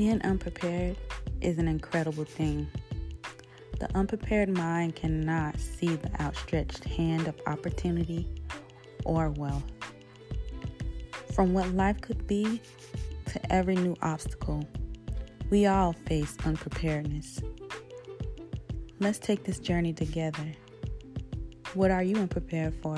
Being unprepared is an incredible thing. The unprepared mind cannot see the outstretched hand of opportunity or wealth. From what life could be to every new obstacle, we all face unpreparedness. Let's take this journey together. What are you unprepared for?